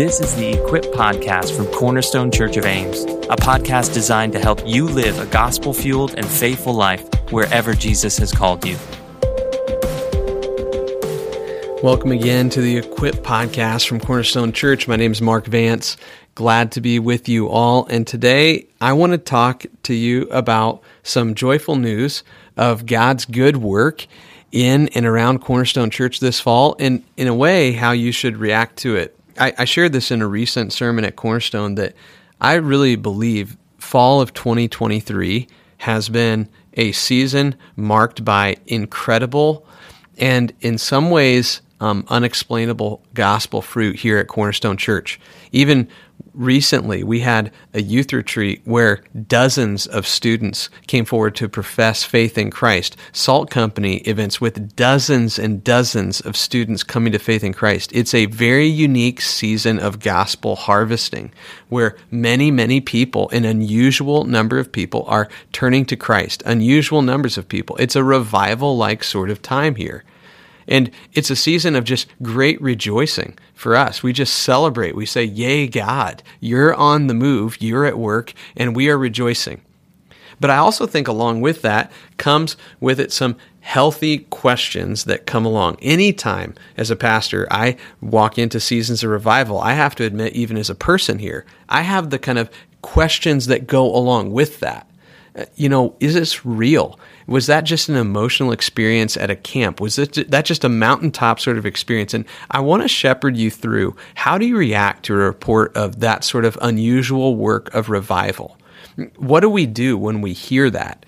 This is the Equip Podcast from Cornerstone Church of Ames, a podcast designed to help you live a gospel fueled and faithful life wherever Jesus has called you. Welcome again to the Equip Podcast from Cornerstone Church. My name is Mark Vance. Glad to be with you all. And today I want to talk to you about some joyful news of God's good work in and around Cornerstone Church this fall, and in a way, how you should react to it. I, I shared this in a recent sermon at Cornerstone that I really believe fall of 2023 has been a season marked by incredible and in some ways um, unexplainable gospel fruit here at Cornerstone Church. Even recently, we had a youth retreat where dozens of students came forward to profess faith in Christ. Salt Company events with dozens and dozens of students coming to faith in Christ. It's a very unique season of gospel harvesting where many, many people, an unusual number of people, are turning to Christ. Unusual numbers of people. It's a revival like sort of time here. And it's a season of just great rejoicing for us. We just celebrate. We say, Yay, God, you're on the move, you're at work, and we are rejoicing. But I also think along with that comes with it some healthy questions that come along. Anytime as a pastor I walk into seasons of revival, I have to admit, even as a person here, I have the kind of questions that go along with that. You know, is this real? Was that just an emotional experience at a camp? Was it, that just a mountaintop sort of experience? And I want to shepherd you through how do you react to a report of that sort of unusual work of revival? What do we do when we hear that?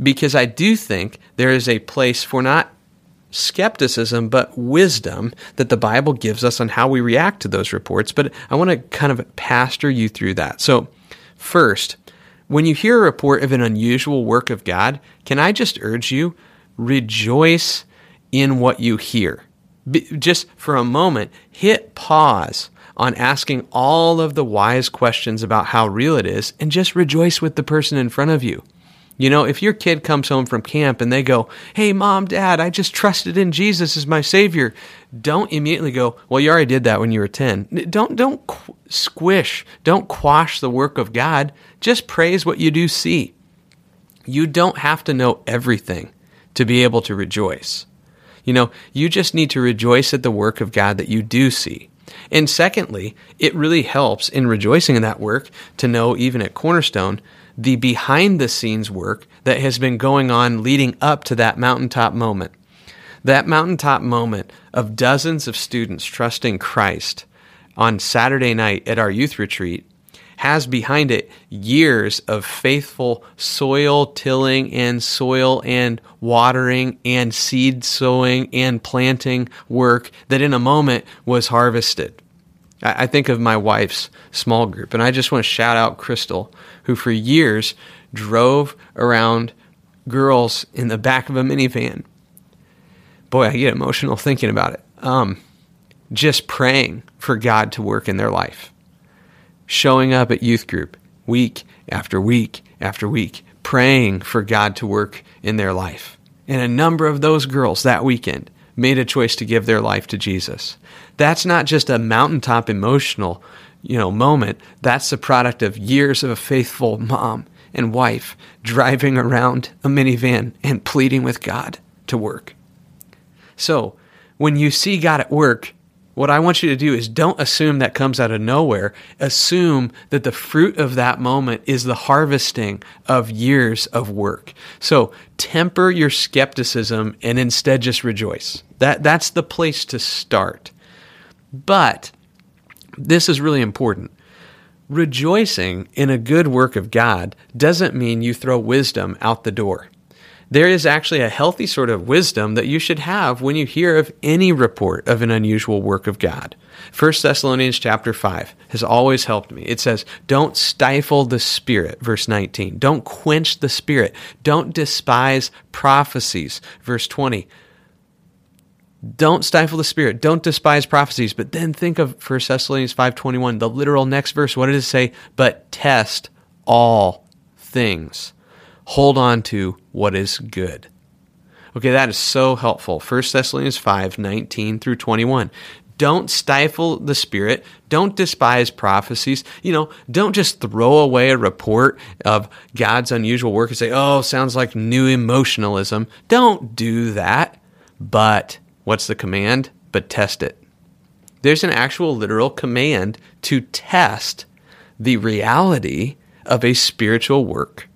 Because I do think there is a place for not skepticism, but wisdom that the Bible gives us on how we react to those reports. But I want to kind of pastor you through that. So, first, when you hear a report of an unusual work of God, can I just urge you, rejoice in what you hear. Be, just for a moment, hit pause on asking all of the wise questions about how real it is and just rejoice with the person in front of you. You know, if your kid comes home from camp and they go, Hey, mom, dad, I just trusted in Jesus as my savior, don't immediately go, Well, you already did that when you were 10. Don't, don't qu- squish, don't quash the work of God. Just praise what you do see. You don't have to know everything to be able to rejoice. You know, you just need to rejoice at the work of God that you do see. And secondly, it really helps in rejoicing in that work to know, even at Cornerstone, the behind the scenes work that has been going on leading up to that mountaintop moment. That mountaintop moment of dozens of students trusting Christ on Saturday night at our youth retreat has behind it years of faithful soil tilling and soil and watering and seed sowing and planting work that in a moment was harvested. I think of my wife's small group, and I just want to shout out Crystal, who for years drove around girls in the back of a minivan. Boy, I get emotional thinking about it. Um, just praying for God to work in their life. Showing up at youth group week after week after week, praying for God to work in their life. And a number of those girls that weekend made a choice to give their life to Jesus. That's not just a mountaintop emotional, you know, moment. That's the product of years of a faithful mom and wife driving around a minivan and pleading with God to work. So, when you see God at work, what I want you to do is don't assume that comes out of nowhere. Assume that the fruit of that moment is the harvesting of years of work. So temper your skepticism and instead just rejoice. That, that's the place to start. But this is really important. Rejoicing in a good work of God doesn't mean you throw wisdom out the door there is actually a healthy sort of wisdom that you should have when you hear of any report of an unusual work of God. 1 Thessalonians chapter 5 has always helped me. It says, Don't stifle the Spirit, verse 19. Don't quench the Spirit. Don't despise prophecies, verse 20. Don't stifle the Spirit. Don't despise prophecies. But then think of 1 Thessalonians 5.21, the literal next verse. What did it say? But test all things hold on to what is good. Okay, that is so helpful. 1 Thessalonians 5 19 through 21. Don't stifle the spirit. Don't despise prophecies. You know, don't just throw away a report of God's unusual work and say, oh, sounds like new emotionalism. Don't do that. But what's the command? But test it. There's an actual literal command to test the reality of a spiritual work.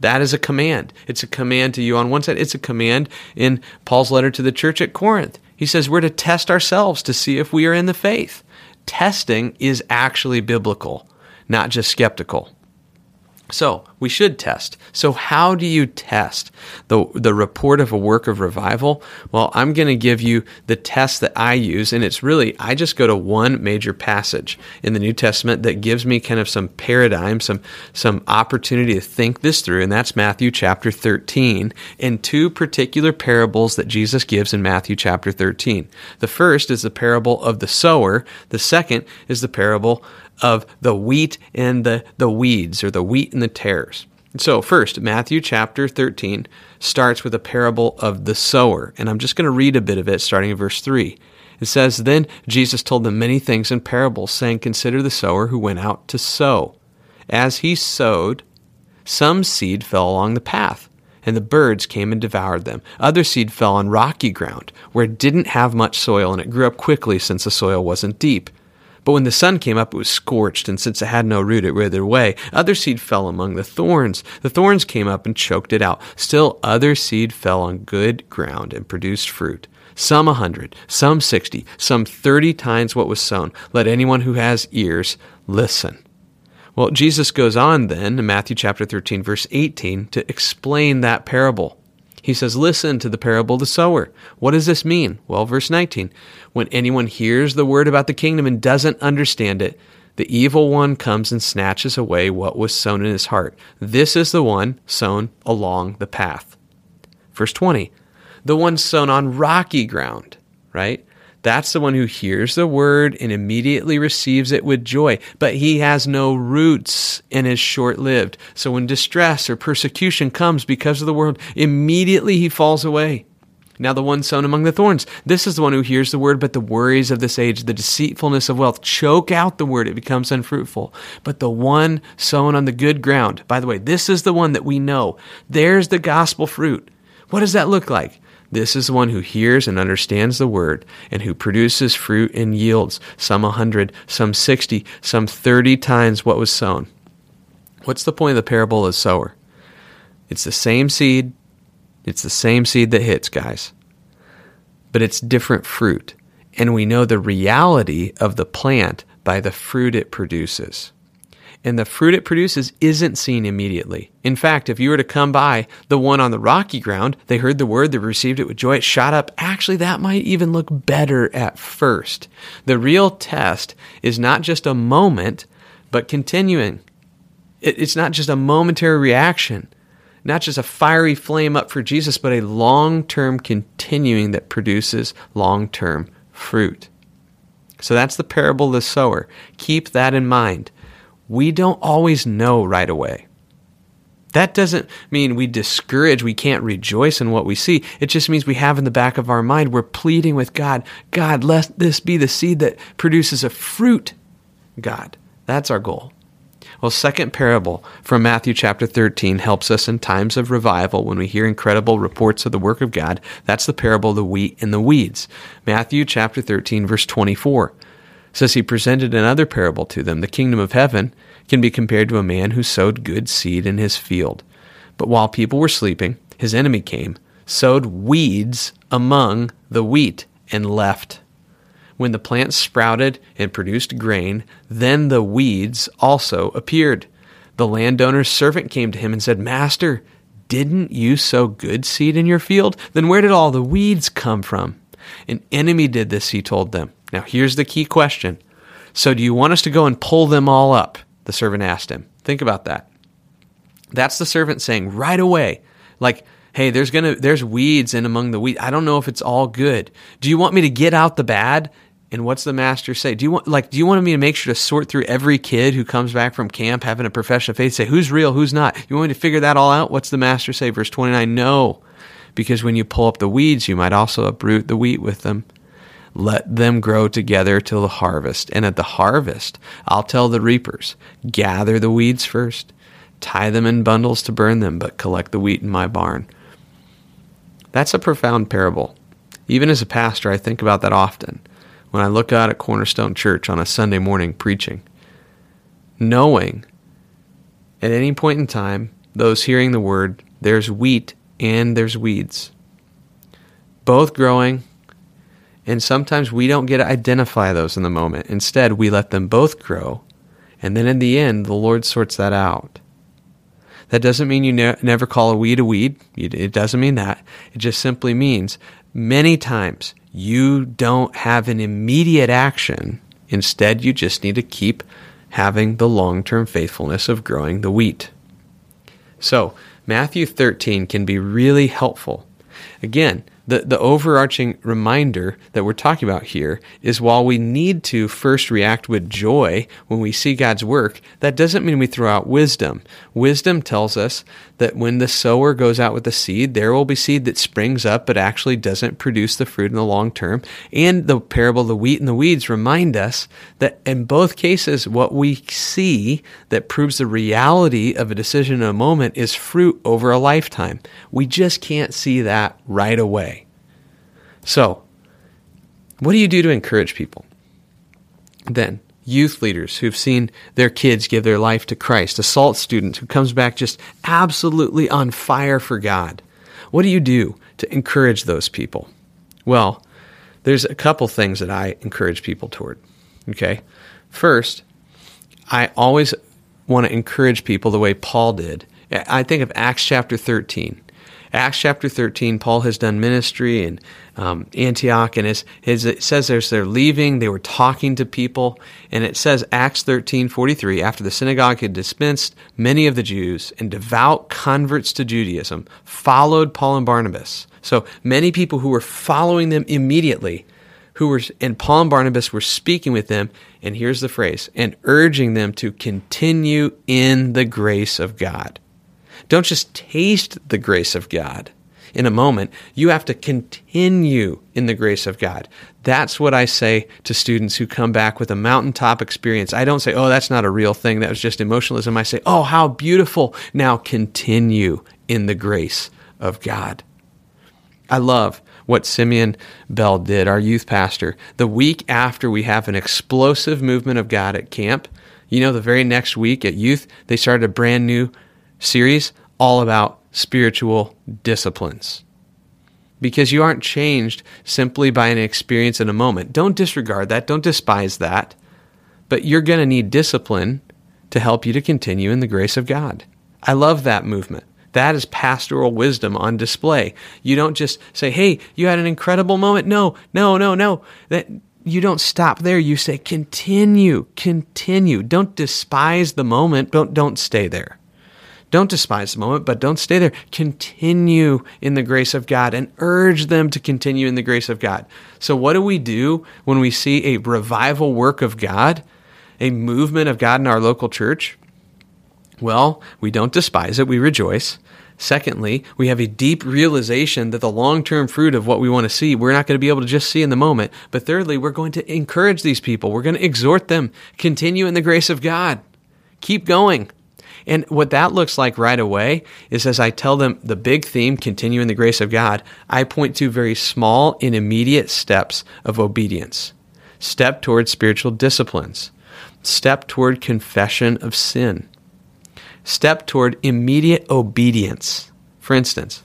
That is a command. It's a command to you on one side. It's a command in Paul's letter to the church at Corinth. He says we're to test ourselves to see if we are in the faith. Testing is actually biblical, not just skeptical. So we should test. So how do you test the the report of a work of revival? Well, I'm going to give you the test that I use, and it's really I just go to one major passage in the New Testament that gives me kind of some paradigm, some some opportunity to think this through, and that's Matthew chapter 13, and two particular parables that Jesus gives in Matthew chapter 13. The first is the parable of the sower. The second is the parable of the wheat and the, the weeds, or the wheat and the tares. So, first, Matthew chapter 13 starts with a parable of the sower. And I'm just going to read a bit of it starting in verse 3. It says, Then Jesus told them many things in parables, saying, Consider the sower who went out to sow. As he sowed, some seed fell along the path, and the birds came and devoured them. Other seed fell on rocky ground, where it didn't have much soil, and it grew up quickly since the soil wasn't deep. But when the sun came up, it was scorched, and since it had no root, it withered away. Other seed fell among the thorns. The thorns came up and choked it out. Still, other seed fell on good ground and produced fruit. Some a hundred, some sixty, some thirty times what was sown. Let anyone who has ears listen. Well, Jesus goes on then in Matthew chapter 13, verse 18, to explain that parable. He says, Listen to the parable of the sower. What does this mean? Well, verse 19 When anyone hears the word about the kingdom and doesn't understand it, the evil one comes and snatches away what was sown in his heart. This is the one sown along the path. Verse 20 The one sown on rocky ground, right? That's the one who hears the word and immediately receives it with joy, but he has no roots and is short lived. So when distress or persecution comes because of the world, immediately he falls away. Now, the one sown among the thorns, this is the one who hears the word, but the worries of this age, the deceitfulness of wealth, choke out the word. It becomes unfruitful. But the one sown on the good ground, by the way, this is the one that we know. There's the gospel fruit. What does that look like? This is the one who hears and understands the word, and who produces fruit and yields, some a hundred, some sixty, some thirty times what was sown. What's the point of the parable of the sower? It's the same seed. It's the same seed that hits, guys. But it's different fruit. And we know the reality of the plant by the fruit it produces and the fruit it produces isn't seen immediately. In fact, if you were to come by the one on the rocky ground, they heard the word, they received it with joy, it shot up. Actually, that might even look better at first. The real test is not just a moment, but continuing. It's not just a momentary reaction, not just a fiery flame up for Jesus, but a long term continuing that produces long term fruit. So that's the parable of the sower. Keep that in mind we don't always know right away. That doesn't mean we discourage, we can't rejoice in what we see. It just means we have in the back of our mind, we're pleading with God, God, let this be the seed that produces a fruit, God. That's our goal. Well, second parable from Matthew chapter 13 helps us in times of revival when we hear incredible reports of the work of God. That's the parable of the wheat and the weeds. Matthew chapter 13 verse 24 says he presented another parable to them. The kingdom of heaven can be compared to a man who sowed good seed in his field. But while people were sleeping, his enemy came, sowed weeds among the wheat, and left. When the plants sprouted and produced grain, then the weeds also appeared. The landowner's servant came to him and said, Master, didn't you sow good seed in your field? Then where did all the weeds come from? An enemy did this, he told them. Now, here's the key question. So, do you want us to go and pull them all up? The servant asked him. Think about that. That's the servant saying right away, like, hey, there's gonna there's weeds in among the wheat. I don't know if it's all good. Do you want me to get out the bad? And what's the master say? Do you want like do you want me to make sure to sort through every kid who comes back from camp having a profession of faith, say who's real, who's not? You want me to figure that all out? What's the master say? Verse 29, no. Because when you pull up the weeds, you might also uproot the wheat with them. Let them grow together till the harvest. And at the harvest, I'll tell the reapers, gather the weeds first, tie them in bundles to burn them, but collect the wheat in my barn. That's a profound parable. Even as a pastor, I think about that often when I look out at Cornerstone Church on a Sunday morning preaching, knowing at any point in time, those hearing the word, there's wheat and there's weeds, both growing. And sometimes we don't get to identify those in the moment. Instead, we let them both grow. And then in the end, the Lord sorts that out. That doesn't mean you ne- never call a weed a weed. It doesn't mean that. It just simply means many times you don't have an immediate action. Instead, you just need to keep having the long term faithfulness of growing the wheat. So, Matthew 13 can be really helpful. Again, the, the overarching reminder that we're talking about here is while we need to first react with joy when we see God's work, that doesn't mean we throw out wisdom. Wisdom tells us that when the sower goes out with the seed, there will be seed that springs up but actually doesn't produce the fruit in the long term. And the parable of the wheat and the weeds remind us that in both cases, what we see that proves the reality of a decision in a moment is fruit over a lifetime. We just can't see that right away. So, what do you do to encourage people? Then, youth leaders who've seen their kids give their life to Christ, a SALT student who comes back just absolutely on fire for God. What do you do to encourage those people? Well, there's a couple things that I encourage people toward. Okay. First, I always want to encourage people the way Paul did. I think of Acts chapter 13. Acts chapter 13, Paul has done ministry in um, Antioch, and his, it says as they're leaving, they were talking to people, and it says Acts 13, 43, after the synagogue had dispensed many of the Jews and devout converts to Judaism followed Paul and Barnabas. So many people who were following them immediately, who were, and Paul and Barnabas were speaking with them, and here's the phrase, and urging them to continue in the grace of God. Don't just taste the grace of God in a moment. You have to continue in the grace of God. That's what I say to students who come back with a mountaintop experience. I don't say, oh, that's not a real thing. That was just emotionalism. I say, oh, how beautiful. Now continue in the grace of God. I love what Simeon Bell did, our youth pastor. The week after we have an explosive movement of God at camp, you know, the very next week at youth, they started a brand new series all about spiritual disciplines. Because you aren't changed simply by an experience in a moment. Don't disregard that, don't despise that. But you're going to need discipline to help you to continue in the grace of God. I love that movement. That is pastoral wisdom on display. You don't just say, "Hey, you had an incredible moment." No, no, no, no. That you don't stop there. You say, "Continue, continue." Don't despise the moment. Don't don't stay there. Don't despise the moment, but don't stay there. Continue in the grace of God and urge them to continue in the grace of God. So, what do we do when we see a revival work of God, a movement of God in our local church? Well, we don't despise it, we rejoice. Secondly, we have a deep realization that the long term fruit of what we want to see, we're not going to be able to just see in the moment. But thirdly, we're going to encourage these people. We're going to exhort them. Continue in the grace of God. Keep going. And what that looks like right away is as I tell them the big theme, continue in the grace of God, I point to very small and immediate steps of obedience. Step toward spiritual disciplines. Step toward confession of sin. Step toward immediate obedience. For instance,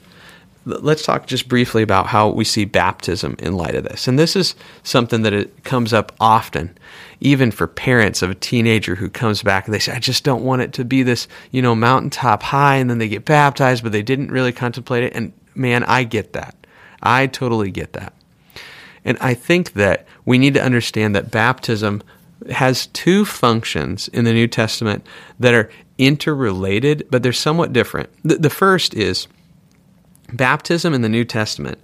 let's talk just briefly about how we see baptism in light of this. And this is something that it comes up often even for parents of a teenager who comes back and they say, I just don't want it to be this, you know, mountaintop high, and then they get baptized, but they didn't really contemplate it. And man, I get that. I totally get that. And I think that we need to understand that baptism has two functions in the New Testament that are interrelated, but they're somewhat different. The, the first is baptism in the New Testament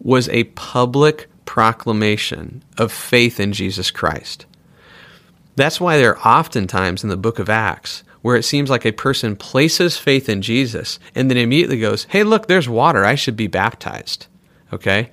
was a public proclamation of faith in Jesus Christ. That's why there are oftentimes in the book of Acts where it seems like a person places faith in Jesus and then immediately goes, Hey, look, there's water. I should be baptized. Okay?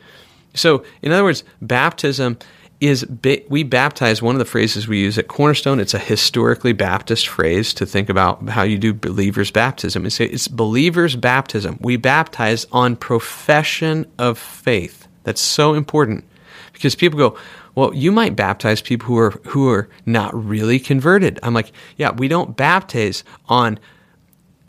So, in other words, baptism is we baptize one of the phrases we use at Cornerstone. It's a historically Baptist phrase to think about how you do believers' baptism. It's, it's believers' baptism. We baptize on profession of faith. That's so important because people go, well, you might baptize people who are who are not really converted. I'm like, yeah, we don't baptize on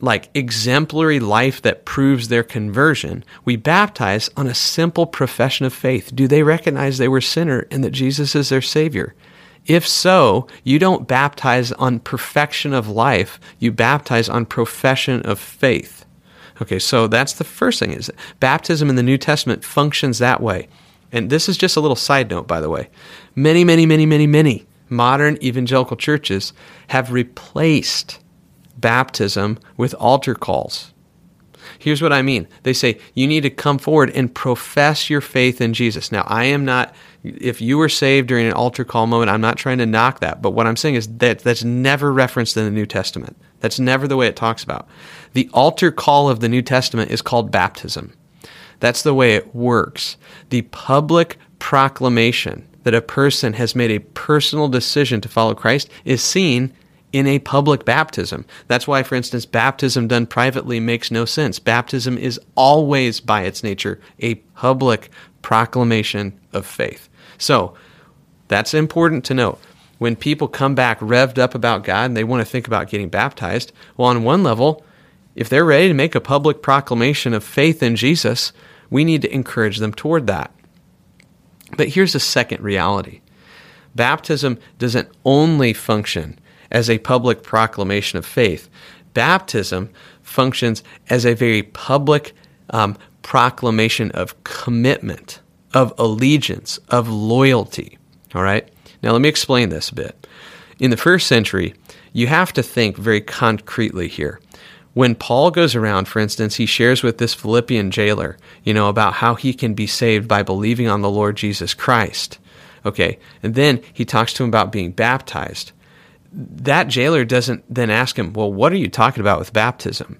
like exemplary life that proves their conversion. We baptize on a simple profession of faith. Do they recognize they were sinner and that Jesus is their savior? If so, you don't baptize on perfection of life, you baptize on profession of faith. Okay, so that's the first thing is baptism in the New Testament functions that way. And this is just a little side note by the way. Many, many, many, many, many modern evangelical churches have replaced baptism with altar calls. Here's what I mean. They say you need to come forward and profess your faith in Jesus. Now, I am not, if you were saved during an altar call moment, I'm not trying to knock that. But what I'm saying is that that's never referenced in the New Testament. That's never the way it talks about. The altar call of the New Testament is called baptism. That's the way it works. The public proclamation that a person has made a personal decision to follow Christ is seen in a public baptism. That's why, for instance, baptism done privately makes no sense. Baptism is always, by its nature, a public proclamation of faith. So, that's important to note. When people come back revved up about God and they want to think about getting baptized, well, on one level, if they're ready to make a public proclamation of faith in Jesus, we need to encourage them toward that. But here's the second reality baptism doesn't only function as a public proclamation of faith. Baptism functions as a very public um, proclamation of commitment, of allegiance, of loyalty. All right? Now, let me explain this a bit. In the first century, you have to think very concretely here. When Paul goes around, for instance, he shares with this Philippian jailer, you know, about how he can be saved by believing on the Lord Jesus Christ. Okay, and then he talks to him about being baptized that jailer doesn't then ask him, Well, what are you talking about with baptism?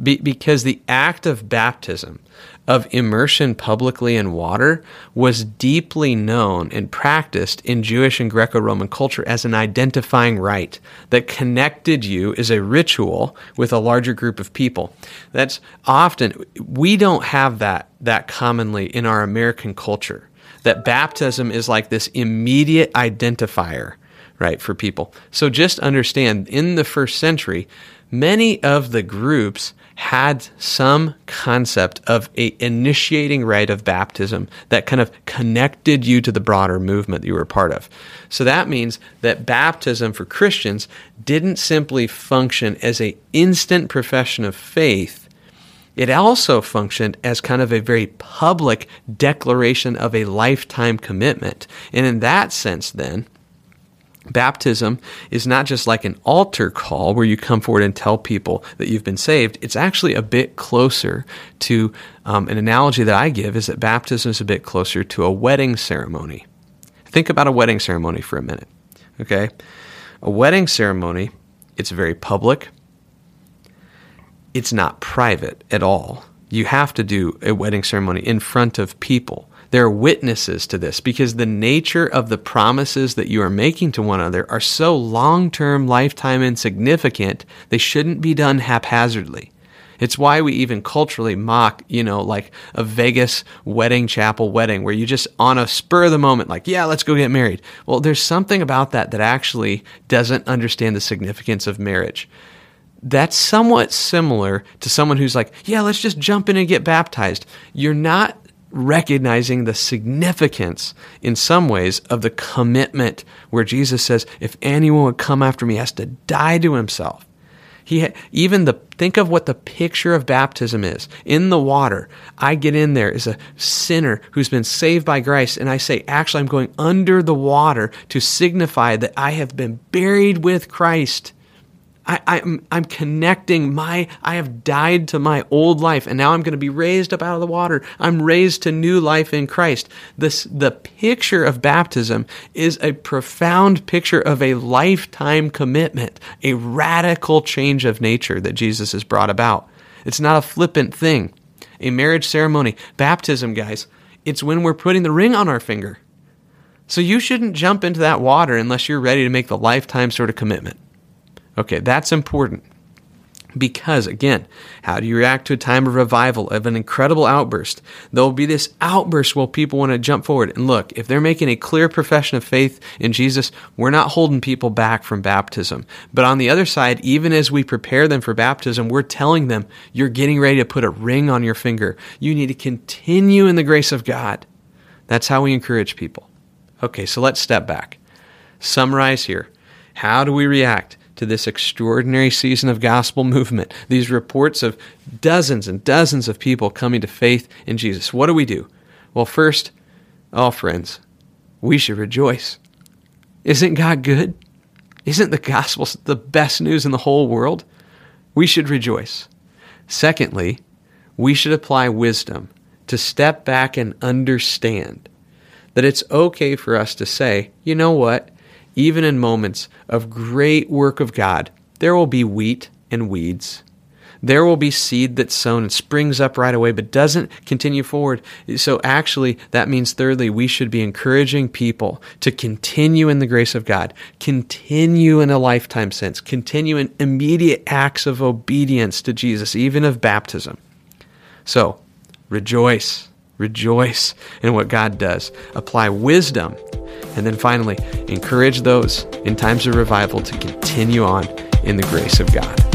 Be- because the act of baptism, of immersion publicly in water, was deeply known and practiced in Jewish and Greco Roman culture as an identifying rite that connected you as a ritual with a larger group of people. That's often, we don't have that, that commonly in our American culture. That baptism is like this immediate identifier right, for people. So just understand in the first century, many of the groups had some concept of a initiating rite of baptism that kind of connected you to the broader movement that you were part of. So that means that baptism for Christians didn't simply function as a instant profession of faith. It also functioned as kind of a very public declaration of a lifetime commitment. And in that sense, then, Baptism is not just like an altar call where you come forward and tell people that you've been saved. It's actually a bit closer to um, an analogy that I give is that baptism is a bit closer to a wedding ceremony. Think about a wedding ceremony for a minute. Okay? A wedding ceremony, it's very public, it's not private at all. You have to do a wedding ceremony in front of people. There are witnesses to this because the nature of the promises that you are making to one another are so long term, lifetime, and significant, they shouldn't be done haphazardly. It's why we even culturally mock, you know, like a Vegas wedding chapel wedding where you just on a spur of the moment, like, yeah, let's go get married. Well, there's something about that that actually doesn't understand the significance of marriage. That's somewhat similar to someone who's like, yeah, let's just jump in and get baptized. You're not recognizing the significance in some ways of the commitment where Jesus says, if anyone would come after me, he has to die to himself. He even the think of what the picture of baptism is. In the water, I get in there as a sinner who's been saved by grace, and I say, actually, I'm going under the water to signify that I have been buried with Christ. I, I'm, I'm connecting my, I have died to my old life and now I'm going to be raised up out of the water. I'm raised to new life in Christ. This, the picture of baptism is a profound picture of a lifetime commitment, a radical change of nature that Jesus has brought about. It's not a flippant thing. A marriage ceremony, baptism, guys, it's when we're putting the ring on our finger. So you shouldn't jump into that water unless you're ready to make the lifetime sort of commitment. Okay, that's important. Because, again, how do you react to a time of revival, of an incredible outburst? There'll be this outburst where people want to jump forward. And look, if they're making a clear profession of faith in Jesus, we're not holding people back from baptism. But on the other side, even as we prepare them for baptism, we're telling them, you're getting ready to put a ring on your finger. You need to continue in the grace of God. That's how we encourage people. Okay, so let's step back. Summarize here. How do we react to this extraordinary season of gospel movement, these reports of dozens and dozens of people coming to faith in Jesus. What do we do? Well, first, oh, friends, we should rejoice. Isn't God good? Isn't the gospel the best news in the whole world? We should rejoice. Secondly, we should apply wisdom to step back and understand that it's okay for us to say, you know what? Even in moments of great work of God, there will be wheat and weeds. There will be seed that's sown and springs up right away, but doesn't continue forward. So, actually, that means, thirdly, we should be encouraging people to continue in the grace of God, continue in a lifetime sense, continue in immediate acts of obedience to Jesus, even of baptism. So, rejoice, rejoice in what God does. Apply wisdom and then finally, encourage those in times of revival to continue on in the grace of God.